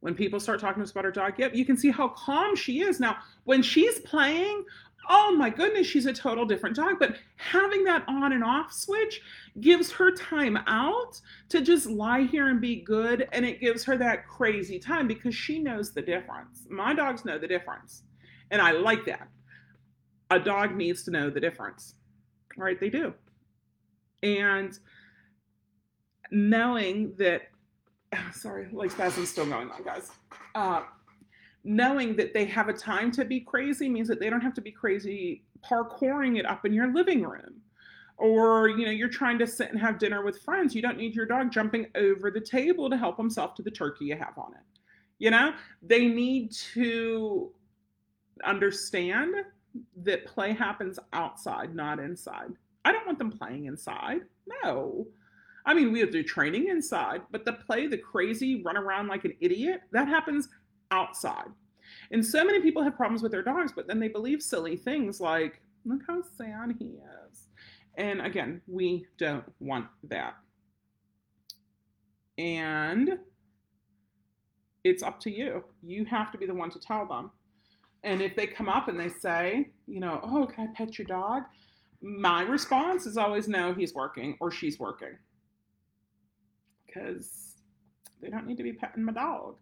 When people start talking to us about her dog, yep, you can see how calm she is. Now, when she's playing, oh my goodness, she's a total different dog. But having that on and off switch gives her time out to just lie here and be good. And it gives her that crazy time because she knows the difference. My dogs know the difference. And I like that. A dog needs to know the difference, right? They do. And knowing that, sorry, like spasm's still going on, guys. Uh, knowing that they have a time to be crazy means that they don't have to be crazy parkouring it up in your living room. Or you know you're trying to sit and have dinner with friends. You don't need your dog jumping over the table to help himself to the turkey you have on it. You know they need to understand that play happens outside not inside. I don't want them playing inside. No. I mean we do training inside but the play the crazy run around like an idiot that happens outside. And so many people have problems with their dogs, but then they believe silly things like, look how sad he is. And again, we don't want that. And it's up to you. You have to be the one to tell them. And if they come up and they say, you know, oh, can I pet your dog? My response is always no, he's working or she's working. Because they don't need to be petting my dog.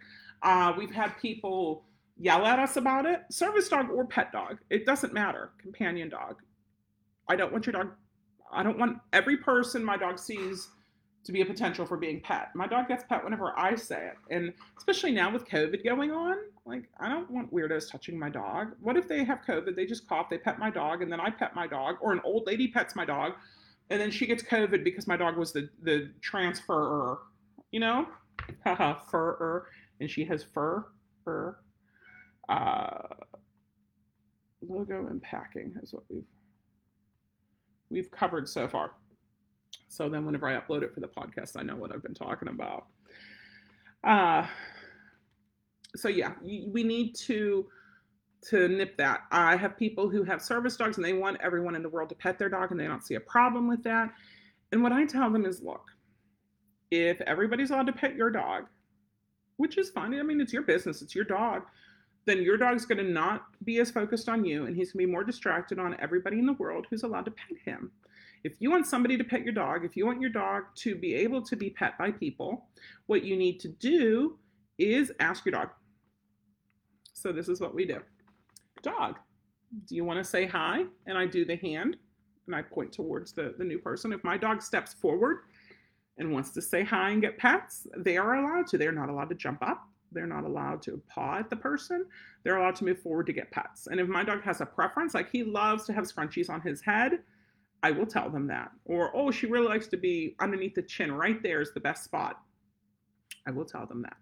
Uh, we've had people yell at us about it. Service dog or pet dog, it doesn't matter. Companion dog. I don't want your dog, I don't want every person my dog sees to be a potential for being pet. My dog gets pet whenever I say it. And especially now with COVID going on, like I don't want weirdos touching my dog. What if they have COVID, they just cough, they pet my dog, and then I pet my dog, or an old lady pets my dog, and then she gets COVID because my dog was the the transferer, you know? Haha, and she has fur, fur. Uh, logo and packing is what we've we've covered so far. So then whenever I upload it for the podcast, I know what I've been talking about. Uh so yeah, we need to to nip that. I have people who have service dogs and they want everyone in the world to pet their dog and they don't see a problem with that. And what I tell them is look, if everybody's allowed to pet your dog, which is fine, I mean, it's your business, it's your dog, then your dog's going to not be as focused on you and he's going to be more distracted on everybody in the world who's allowed to pet him. If you want somebody to pet your dog, if you want your dog to be able to be pet by people, what you need to do is ask your dog. So, this is what we do Dog, do you want to say hi? And I do the hand and I point towards the, the new person. If my dog steps forward and wants to say hi and get pets, they are allowed to. They're not allowed to jump up. They're not allowed to paw at the person. They're allowed to move forward to get pets. And if my dog has a preference, like he loves to have scrunchies on his head, I will tell them that. Or, oh, she really likes to be underneath the chin. Right there is the best spot. I will tell them that.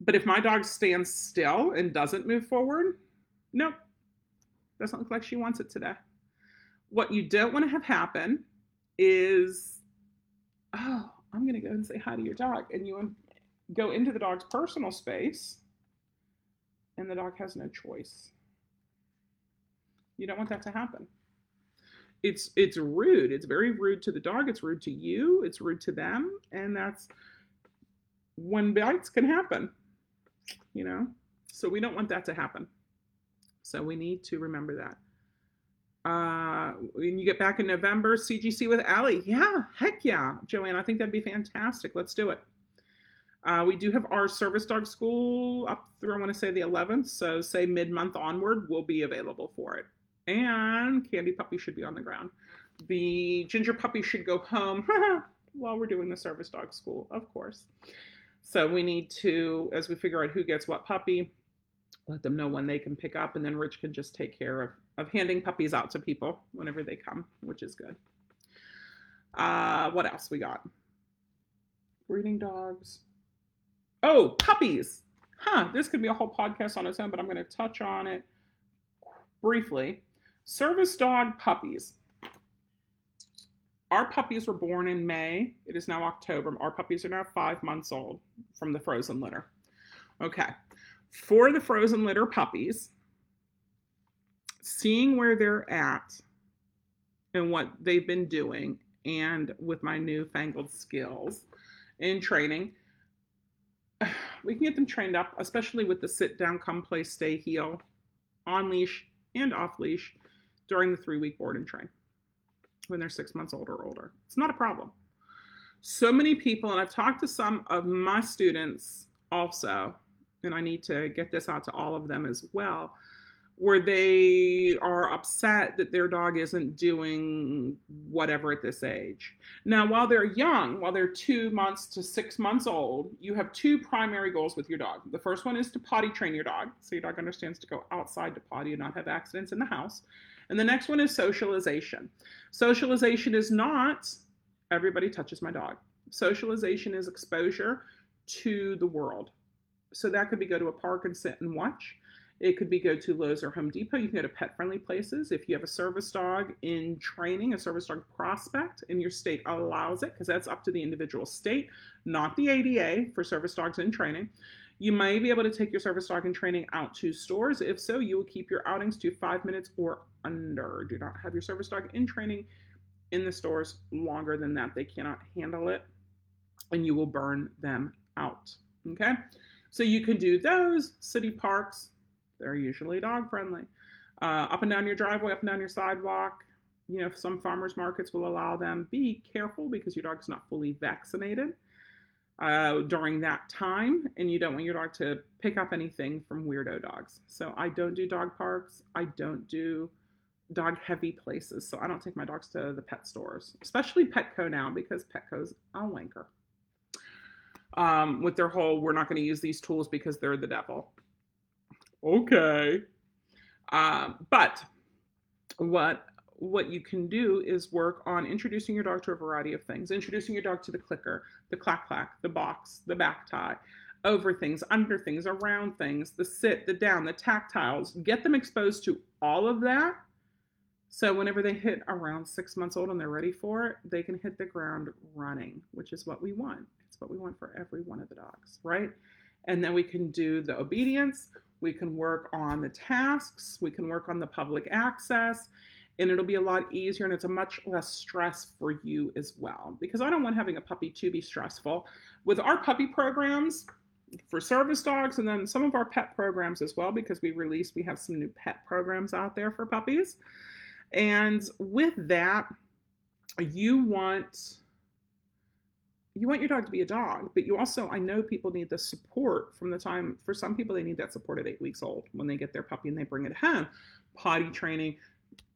But if my dog stands still and doesn't move forward, nope, doesn't look like she wants it today. What you don't want to have happen is, oh, I'm going to go and say hi to your dog. And you go into the dog's personal space, and the dog has no choice. You don't want that to happen. It's it's rude. It's very rude to the dog. It's rude to you. It's rude to them, and that's when bites can happen. You know, so we don't want that to happen. So we need to remember that. Uh, when you get back in November, CGC with Allie. Yeah, heck yeah, Joanne. I think that'd be fantastic. Let's do it. Uh, we do have our service dog school up through, I want to say the 11th. So, say mid month onward, we'll be available for it. And Candy Puppy should be on the ground. The Ginger Puppy should go home while we're doing the service dog school, of course. So, we need to, as we figure out who gets what puppy, let them know when they can pick up, and then Rich can just take care of, of handing puppies out to people whenever they come, which is good. Uh, what else we got? Breeding dogs. Oh, puppies. Huh, this could be a whole podcast on its own, but I'm going to touch on it briefly. Service dog puppies. Our puppies were born in May. It is now October. Our puppies are now five months old from the frozen litter. Okay for the frozen litter puppies, seeing where they're at and what they've been doing, and with my newfangled skills in training, we can get them trained up, especially with the sit down, come play, stay, heel, on leash and off leash during the three week board and train when they're six months old or older. It's not a problem. So many people, and I've talked to some of my students also, and I need to get this out to all of them as well, where they are upset that their dog isn't doing whatever at this age. Now, while they're young, while they're two months to six months old, you have two primary goals with your dog. The first one is to potty train your dog, so your dog understands to go outside to potty and not have accidents in the house. And the next one is socialization. Socialization is not everybody touches my dog. Socialization is exposure to the world. So that could be go to a park and sit and watch. It could be go to Lowe's or Home Depot. You can go to pet friendly places. If you have a service dog in training, a service dog prospect, and your state allows it, because that's up to the individual state, not the ADA for service dogs in training. You may be able to take your service dog in training out to stores. If so, you will keep your outings to five minutes or under. Do not have your service dog in training in the stores longer than that. They cannot handle it and you will burn them out. Okay. So you can do those city parks. They're usually dog friendly. Uh, up and down your driveway, up and down your sidewalk. You know, some farmers markets will allow them. Be careful because your dog's not fully vaccinated uh, during that time, and you don't want your dog to pick up anything from weirdo dogs. So I don't do dog parks. I don't do dog heavy places. So I don't take my dogs to the pet stores, especially Petco now because Petco's a wanker um, with their whole we're not going to use these tools because they're the devil. Okay. Um, but what what you can do is work on introducing your dog to a variety of things. Introducing your dog to the clicker, the clack clack, the box, the back tie, over things, under things, around things, the sit, the down, the tactiles. Get them exposed to all of that. So whenever they hit around six months old and they're ready for it, they can hit the ground running, which is what we want. It's what we want for every one of the dogs, right? And then we can do the obedience, we can work on the tasks, we can work on the public access, and it'll be a lot easier and it's a much less stress for you as well. Because I don't want having a puppy to be stressful. With our puppy programs, for service dogs and then some of our pet programs as well because we released we have some new pet programs out there for puppies and with that you want you want your dog to be a dog but you also i know people need the support from the time for some people they need that support at eight weeks old when they get their puppy and they bring it home potty training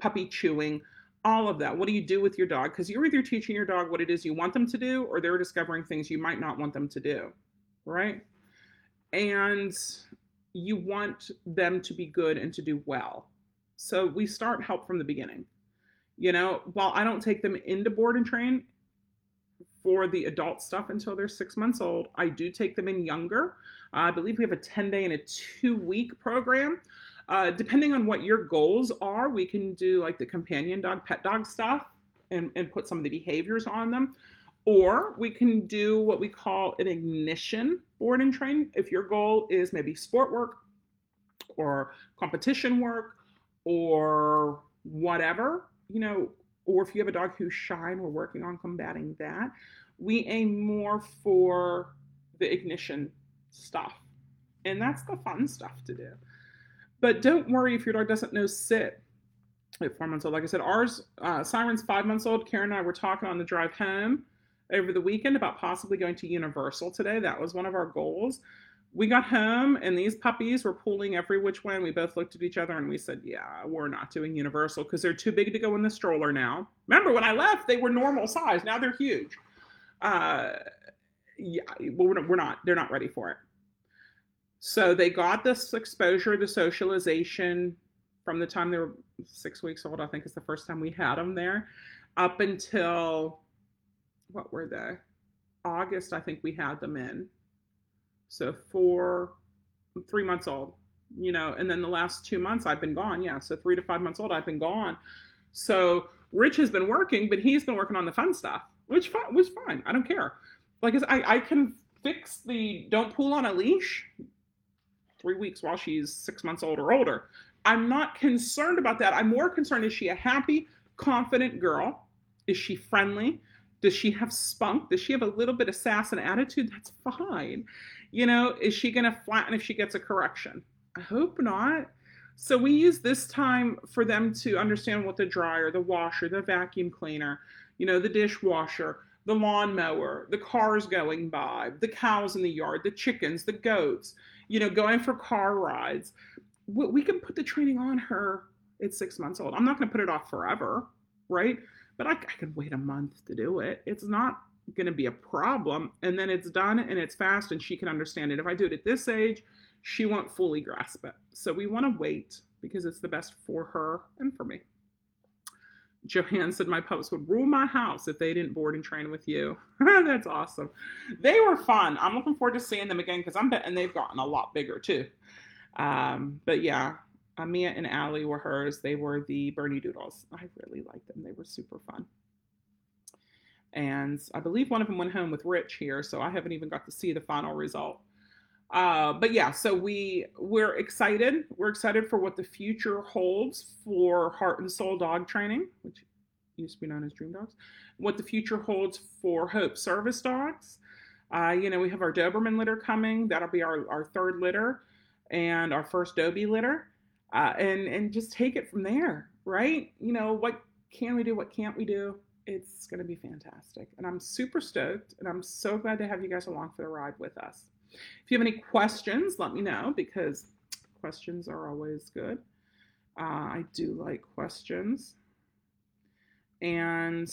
puppy chewing all of that what do you do with your dog because you're either teaching your dog what it is you want them to do or they're discovering things you might not want them to do right and you want them to be good and to do well. So we start help from the beginning. You know, while I don't take them into board and train for the adult stuff until they're six months old, I do take them in younger. Uh, I believe we have a 10 day and a two week program. Uh, depending on what your goals are, we can do like the companion dog, pet dog stuff and, and put some of the behaviors on them. Or we can do what we call an ignition board and train. If your goal is maybe sport work or competition work or whatever, you know, or if you have a dog who's shy and we're working on combating that, we aim more for the ignition stuff. And that's the fun stuff to do. But don't worry if your dog doesn't know sit at four months old. Like I said, ours, uh, Siren's five months old. Karen and I were talking on the drive home over the weekend about possibly going to Universal today. That was one of our goals. We got home and these puppies were pulling every which way. We both looked at each other and we said, Yeah, we're not doing Universal because they're too big to go in the stroller now. Remember, when I left, they were normal size. Now they're huge. Uh, yeah, well, we're not, we're not, they're not ready for it. So they got this exposure, the socialization from the time they were six weeks old, I think is the first time we had them there, up until what were they? August, I think we had them in. So four, three months old, you know, and then the last two months I've been gone. Yeah. So three to five months old, I've been gone. So Rich has been working, but he's been working on the fun stuff, which was fine. I don't care. Like I, I can fix the don't pull on a leash three weeks while she's six months old or older. I'm not concerned about that. I'm more concerned is she a happy, confident girl? Is she friendly? Does she have spunk? Does she have a little bit of sass and attitude? That's fine. You know, is she going to flatten if she gets a correction? I hope not. So we use this time for them to understand what the dryer, the washer, the vacuum cleaner, you know, the dishwasher, the lawnmower, the cars going by, the cows in the yard, the chickens, the goats, you know, going for car rides. We can put the training on her at six months old. I'm not going to put it off forever, right? but I, I could wait a month to do it. It's not going to be a problem. And then it's done and it's fast and she can understand it. If I do it at this age, she won't fully grasp it. So we want to wait because it's the best for her and for me. Joanne said my pups would rule my house if they didn't board and train with you. That's awesome. They were fun. I'm looking forward to seeing them again because I'm betting they've gotten a lot bigger too. Um, but yeah, uh, Mia and Allie were hers. They were the Bernedoodles. I really liked them. They were super fun. And I believe one of them went home with Rich here, so I haven't even got to see the final result. Uh, but yeah, so we we're excited. We're excited for what the future holds for Heart and Soul Dog Training, which used to be known as Dream Dogs. What the future holds for Hope Service Dogs. Uh, you know, we have our Doberman litter coming. That'll be our, our third litter and our first Dobie litter uh, and and just take it from there, right? You know, what can we do? What can't we do? It's going to be fantastic, and I'm super stoked, and I'm so glad to have you guys along for the ride with us. If you have any questions, let me know because questions are always good. Uh, I do like questions, and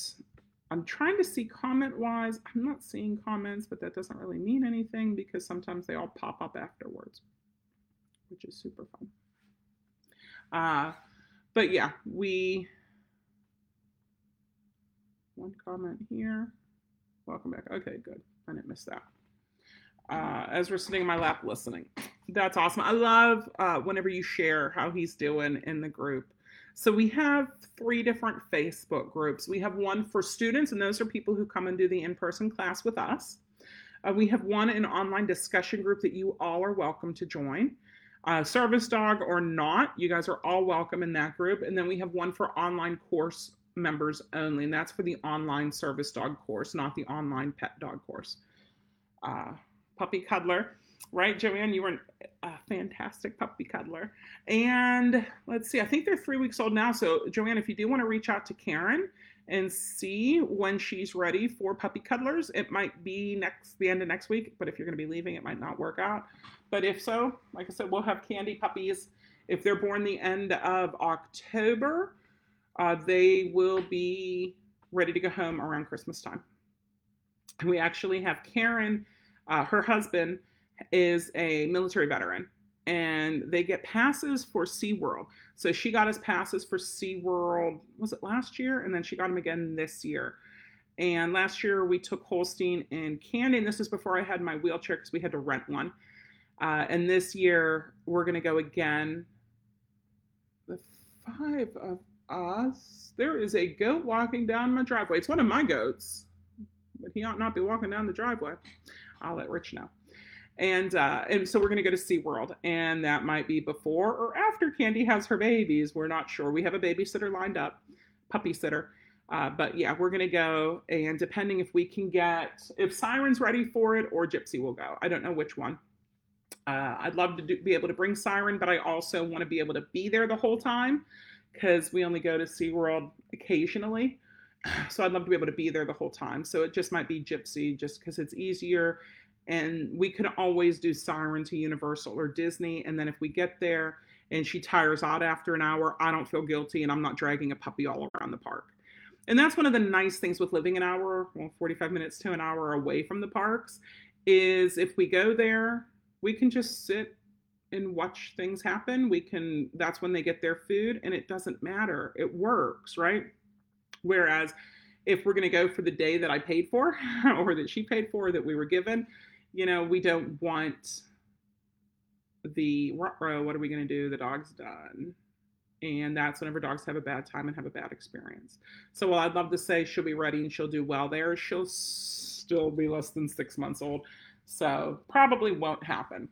I'm trying to see comment wise. I'm not seeing comments, but that doesn't really mean anything because sometimes they all pop up afterwards, which is super fun. Uh, but yeah, we. One comment here. Welcome back. Okay, good. I didn't miss that. Uh, as we're sitting in my lap listening. That's awesome. I love uh, whenever you share how he's doing in the group. So we have three different Facebook groups. We have one for students, and those are people who come and do the in-person class with us. Uh, we have one an online discussion group that you all are welcome to join. Uh, service dog or not, you guys are all welcome in that group. And then we have one for online course members only, and that's for the online service dog course, not the online pet dog course. Uh, puppy cuddler, right, Joanne? You were a fantastic puppy cuddler. And let's see, I think they're three weeks old now. So, Joanne, if you do want to reach out to Karen and see when she's ready for puppy cuddlers, it might be next the end of next week. But if you're going to be leaving, it might not work out. But if so, like I said, we'll have candy puppies. If they're born the end of October, uh, they will be ready to go home around Christmas time. And we actually have Karen, uh, her husband is a military veteran, and they get passes for SeaWorld. So she got us passes for SeaWorld, was it last year? And then she got them again this year. And last year we took Holstein and Candy, and this is before I had my wheelchair because we had to rent one. Uh, and this year we're going to go again. The five of There is a goat walking down my driveway. It's one of my goats, but he ought not be walking down the driveway. I'll let Rich know. And uh, and so we're going to go to SeaWorld, and that might be before or after Candy has her babies. We're not sure. We have a babysitter lined up, puppy sitter. Uh, but yeah, we're going to go, and depending if we can get, if Siren's ready for it or Gypsy will go. I don't know which one. Uh, I'd love to do, be able to bring Siren, but I also want to be able to be there the whole time because we only go to SeaWorld occasionally. So I'd love to be able to be there the whole time. So it just might be Gypsy just because it's easier. And we can always do Siren to Universal or Disney. And then if we get there and she tires out after an hour, I don't feel guilty and I'm not dragging a puppy all around the park. And that's one of the nice things with living an hour, well, 45 minutes to an hour away from the parks, is if we go there, we can just sit and watch things happen. We can, that's when they get their food and it doesn't matter. It works, right? Whereas if we're going to go for the day that I paid for or that she paid for that we were given, you know, we don't want the. What are we going to do? The dog's done. And that's whenever dogs have a bad time and have a bad experience. So while I'd love to say she'll be ready and she'll do well there, she'll still be less than six months old. So probably won't happen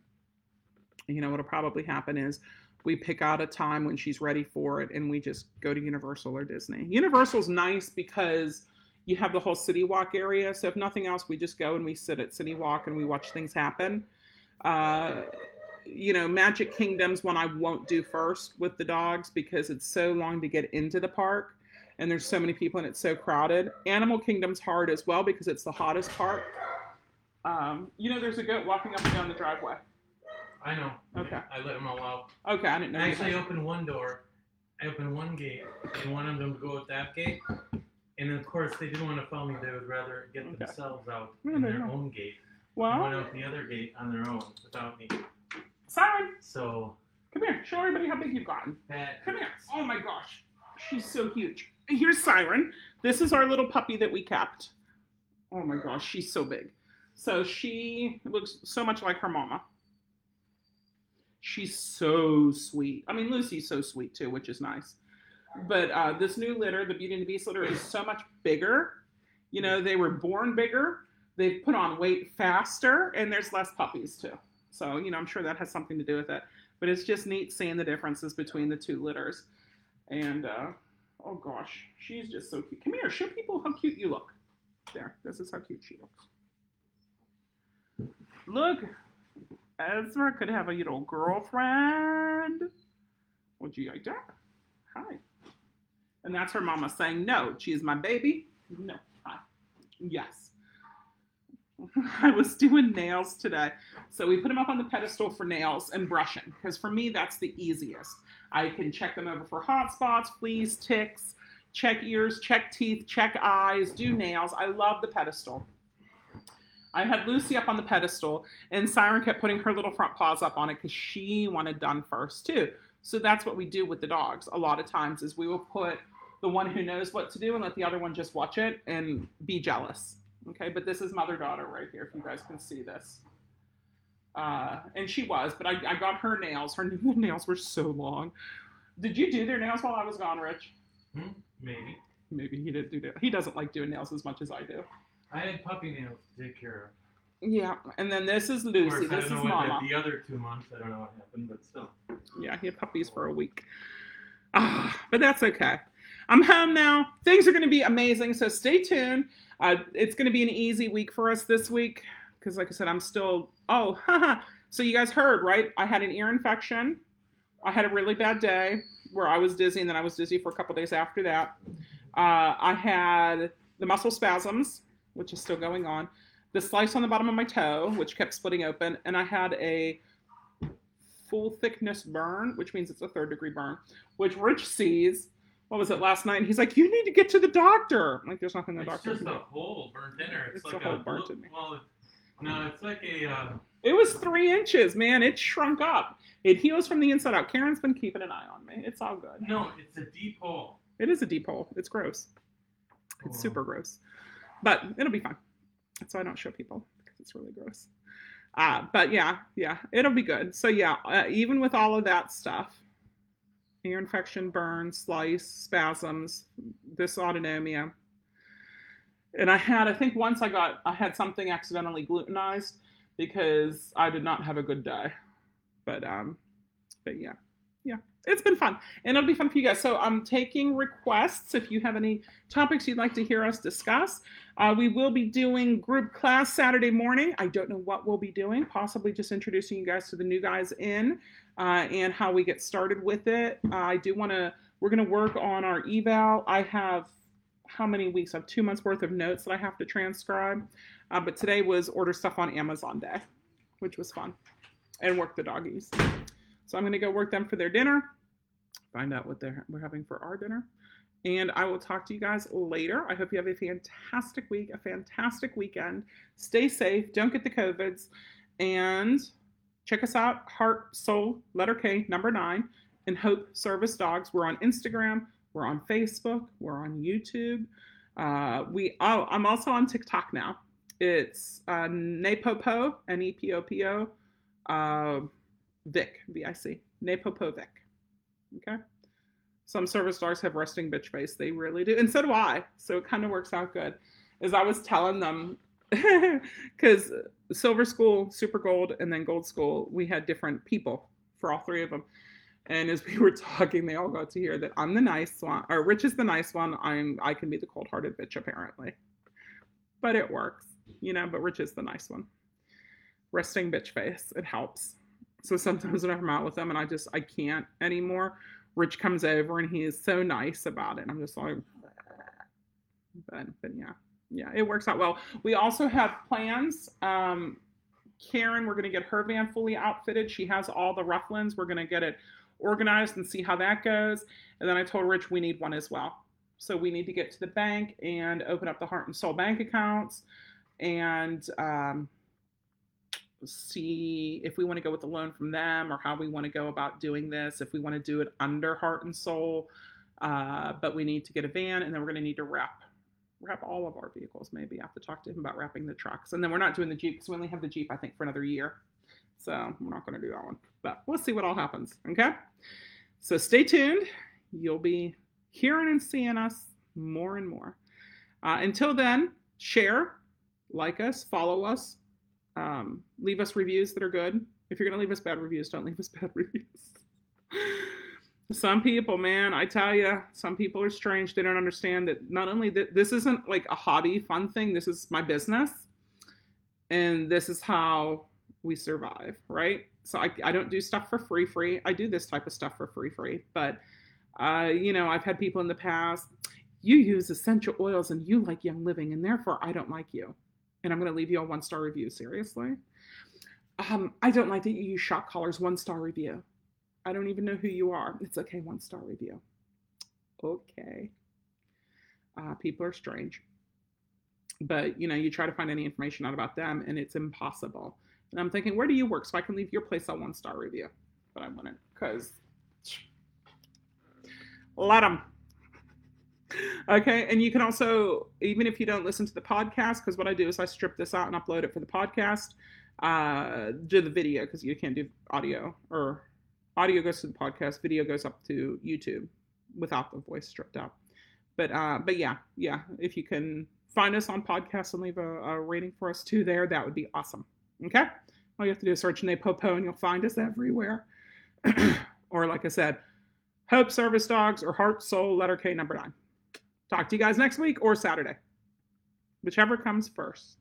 you know, what'll probably happen is we pick out a time when she's ready for it and we just go to Universal or Disney. Universal's nice because you have the whole City Walk area. So if nothing else, we just go and we sit at City Walk and we watch things happen. Uh, you know, Magic Kingdom's one I won't do first with the dogs because it's so long to get into the park and there's so many people and it's so crowded. Animal Kingdom's hard as well because it's the hottest park. Um, you know, there's a goat walking up and down the driveway. I know. Okay. I let them all out. Okay, I didn't know. I actually had- opened one door. I opened one gate and wanted them to go out that gate. And of course, they didn't want to follow me. They would rather get Okay. themselves out in their own gate. and went out the other gate on their own without me. Siren, So come here. Show everybody how big you've gotten. that. Come here. Oh my gosh, she's so huge. Here's Siren. This is our little puppy that we kept. Oh my gosh, she's so big. So she looks so much like her mama. She's so sweet. I mean, Lucy's so sweet too, which is nice. But uh, this new litter, the Beauty and the Beast litter, is so much bigger. You know, they were born bigger. They've put on weight faster, and there's less puppies too. So, you know, I'm sure that has something to do with it. But it's just neat seeing the differences between the two litters. And uh, oh gosh, she's just so cute. Come here, show people how cute you look. There, this is how cute she looks. Look, Ezra could have a little girlfriend. Would you like that? Hi. And that's her mama saying, No, she is my baby. No, hi. Yes. I was doing nails today. So we put them up on the pedestal for nails and brushing because for me, that's the easiest. I can check them over for hot spots, fleas, ticks, check ears, check teeth, check eyes, do nails. I love the pedestal. I had Lucy up on the pedestal, and Siren kept putting her little front paws up on it because she wanted done first too. So that's what we do with the dogs. A lot of times is we will put the one who knows what to do and let the other one just watch it and be jealous. Okay, but this is mother daughter right here. If you guys can see this, uh, and she was, but I, I got her nails. Her nails were so long. Did you do their nails while I was gone, Rich? Hmm? Maybe. Maybe he didn't do that. He doesn't like doing nails as much as I do. I had puppy nails to take care of. Yeah, and then this is of. Of Lucy. course, I This don't is know what Mama. the, the other two months. I don't know what happened, but still. Yeah, he had puppies for a week. Ah, but that's okay. I'm home now. Things are going to be amazing. So stay tuned. Uh, it's going to be an easy week for us this week because, like I said, I'm still. Oh, haha. so you guys heard, right? I had an ear infection. I had a really bad day where I was dizzy, and then I was dizzy for a couple days after that. Uh, I had the muscle spasms, which is still going on, the slice on the bottom of my toe, which kept splitting open, and I had a full thickness burn, which means it's a third degree burn, which Rich sees. What was it last night? And he's like, "You need to get to the doctor." I'm like, there's nothing the It's doctor It's just a hole burnt in her. It's, It's like a hole burnt in me. Well, it- no, it's like a. Uh, It was three inches, man. It shrunk up. It heals from the inside out. Karen's been keeping an eye on me. It's all good. no, it's a deep hole. It is a deep hole. It's gross. It's Oh. super gross, but it'll be fine. That's why I don't show people because it's really gross. Uh, but yeah, yeah, it'll be good. So yeah, uh, even with all of that stuff, ear infection, burn, slice, spasms, dysautonomia, and I had, I think once I got, I had something accidentally glutenized because I did not have a good day. But um, but yeah, yeah, it's been fun and it'll be fun for you guys. So I'm taking requests if you have any topics you'd like to hear us discuss. Uh, we will be doing group class Saturday morning. I don't know what we'll be doing, possibly just introducing you guys to the new guys in uh, and how we get started with it. Uh, I do want to, we're going to work on our eval. I have how many weeks? I have two months worth of notes that I have to transcribe. Uh, but today was order stuff on Amazon day, which was fun, and work the doggies. So I'm going to go work them for their dinner, find out what they're, we're having for our dinner. And I will talk to you guys later. I hope you have a fantastic week, a fantastic weekend. Stay safe. Don't get the COVIDs. And check us out Heart, Soul, letter K, number nine, and Hope Service Dogs. We're on Instagram. We're on Facebook. We're on YouTube. Uh, we oh, I'm also on TikTok now. It's uh, Nepopo, N E P O P O, uh, Vic, V I C, Nepopo Vic. Okay. Some service dogs have resting bitch face. They really do. And so do I. So it kind of works out good. As I was telling them, because Silver School, Super Gold, and then Gold School, we had different people for all three of them. And as we were talking, they all got to hear that I'm the nice one, or Rich is the nice one. I'm I can be the cold-hearted bitch apparently, but it works, you know. But Rich is the nice one. Resting bitch face, it helps. So sometimes when I'm out with them and I just I can't anymore, Rich comes over and he is so nice about it. I'm just like, but but yeah, yeah, it works out well. We also have plans. Um, Karen, we're going to get her van fully outfitted. She has all the Rufflands. We're going to get it organized and see how that goes. And then I told Rich we need one as well. So we need to get to the bank and open up the Heart and Soul bank accounts and um, see if we want to go with a loan from them or how we want to go about doing this. If we want to do it under Heart and Soul, uh, but we need to get a van and then we're going to need to wrap wrap all of our vehicles. Maybe I have to talk to him about wrapping the trucks. And then we're not doing the Jeep because we only have the Jeep, I think, for another year. So we're not going to do that one. But we'll see what all happens. Okay. So stay tuned. You'll be hearing and seeing us more and more. Uh, until then, share, like us, follow us, um, leave us reviews that are good. If you're going to leave us bad reviews, don't leave us bad reviews. some people, man, I tell you, some people are strange. They don't understand that not only that this isn't like a hobby, fun thing, this is my business. And this is how we survive, right? So I, I don't do stuff for free, free. I do this type of stuff for free, free. But, uh, you know, I've had people in the past, you use essential oils and you like young living, and therefore I don't like you. And I'm going to leave you a one star review. Seriously? Um, I don't like that you use shock collars, one star review. I don't even know who you are. It's okay, one star review. Okay. Uh, people are strange. But, you know, you try to find any information out about them and it's impossible. And I'm thinking, where do you work? So I can leave your place a one star review. But I wouldn't because let them. Okay. And you can also, even if you don't listen to the podcast, because what I do is I strip this out and upload it for the podcast. uh, do the video because you can't do audio or audio goes to the podcast, video goes up to YouTube without the voice stripped out. But uh, but yeah, yeah, if you can find us on podcasts and leave a, a rating for us too there, that would be awesome. Okay, all you have to do is search Nepopo and you'll find us everywhere. or like I said, Hope Service Dogs or Heart Soul Letter K number nine. Talk to you guys next week or Saturday, whichever comes first.